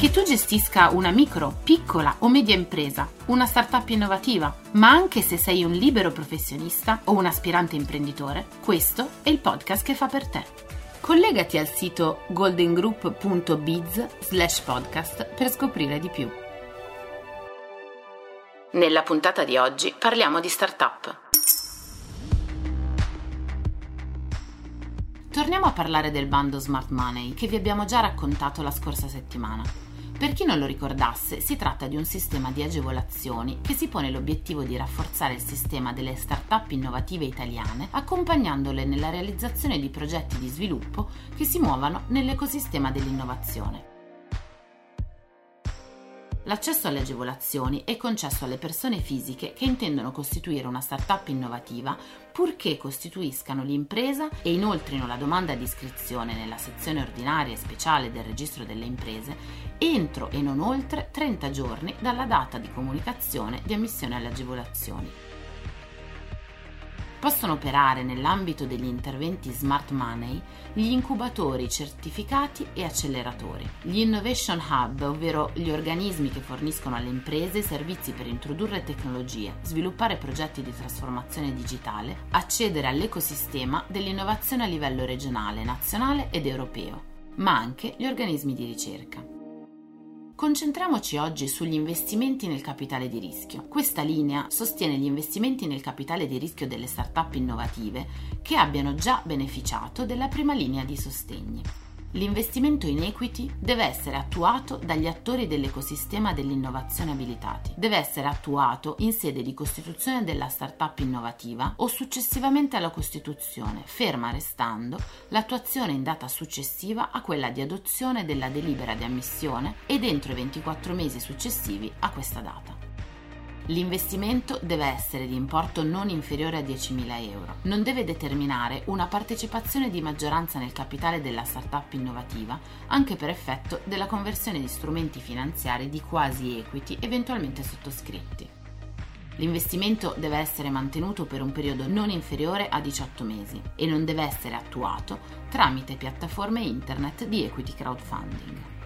Che tu gestisca una micro, piccola o media impresa, una startup innovativa, ma anche se sei un libero professionista o un aspirante imprenditore, questo è il podcast che fa per te. Collegati al sito goldengroup.biz slash podcast per scoprire di più. Nella puntata di oggi parliamo di startup. Torniamo a parlare del bando Smart Money che vi abbiamo già raccontato la scorsa settimana. Per chi non lo ricordasse, si tratta di un sistema di agevolazioni che si pone l'obiettivo di rafforzare il sistema delle start-up innovative italiane, accompagnandole nella realizzazione di progetti di sviluppo che si muovano nell'ecosistema dell'innovazione. L'accesso alle agevolazioni è concesso alle persone fisiche che intendono costituire una startup innovativa purché costituiscano l'impresa e inoltrino la domanda di iscrizione nella sezione ordinaria e speciale del registro delle imprese entro e non oltre 30 giorni dalla data di comunicazione di ammissione alle agevolazioni. Possono operare nell'ambito degli interventi smart money gli incubatori certificati e acceleratori, gli innovation hub, ovvero gli organismi che forniscono alle imprese servizi per introdurre tecnologie, sviluppare progetti di trasformazione digitale, accedere all'ecosistema dell'innovazione a livello regionale, nazionale ed europeo, ma anche gli organismi di ricerca. Concentriamoci oggi sugli investimenti nel capitale di rischio. Questa linea sostiene gli investimenti nel capitale di rischio delle start-up innovative che abbiano già beneficiato della prima linea di sostegni. L'investimento in equity deve essere attuato dagli attori dell'ecosistema dell'innovazione abilitati. Deve essere attuato in sede di costituzione della startup innovativa o successivamente alla costituzione, ferma restando l'attuazione in data successiva a quella di adozione della delibera di ammissione e dentro i 24 mesi successivi a questa data. L'investimento deve essere di importo non inferiore a 10.000 euro. Non deve determinare una partecipazione di maggioranza nel capitale della startup innovativa, anche per effetto della conversione di strumenti finanziari di quasi equity eventualmente sottoscritti. L'investimento deve essere mantenuto per un periodo non inferiore a 18 mesi e non deve essere attuato tramite piattaforme internet di equity crowdfunding.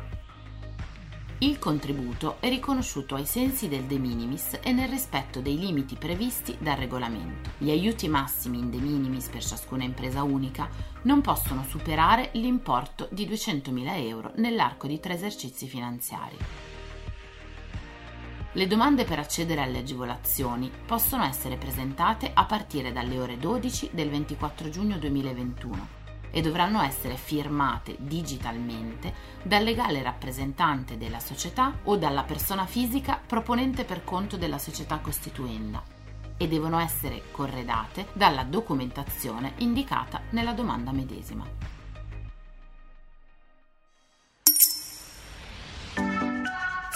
Il contributo è riconosciuto ai sensi del de minimis e nel rispetto dei limiti previsti dal regolamento. Gli aiuti massimi in de minimis per ciascuna impresa unica non possono superare l'importo di 200.000 euro nell'arco di tre esercizi finanziari. Le domande per accedere alle agevolazioni possono essere presentate a partire dalle ore 12 del 24 giugno 2021 e dovranno essere firmate digitalmente dal legale rappresentante della società o dalla persona fisica proponente per conto della società costituenda e devono essere corredate dalla documentazione indicata nella domanda medesima.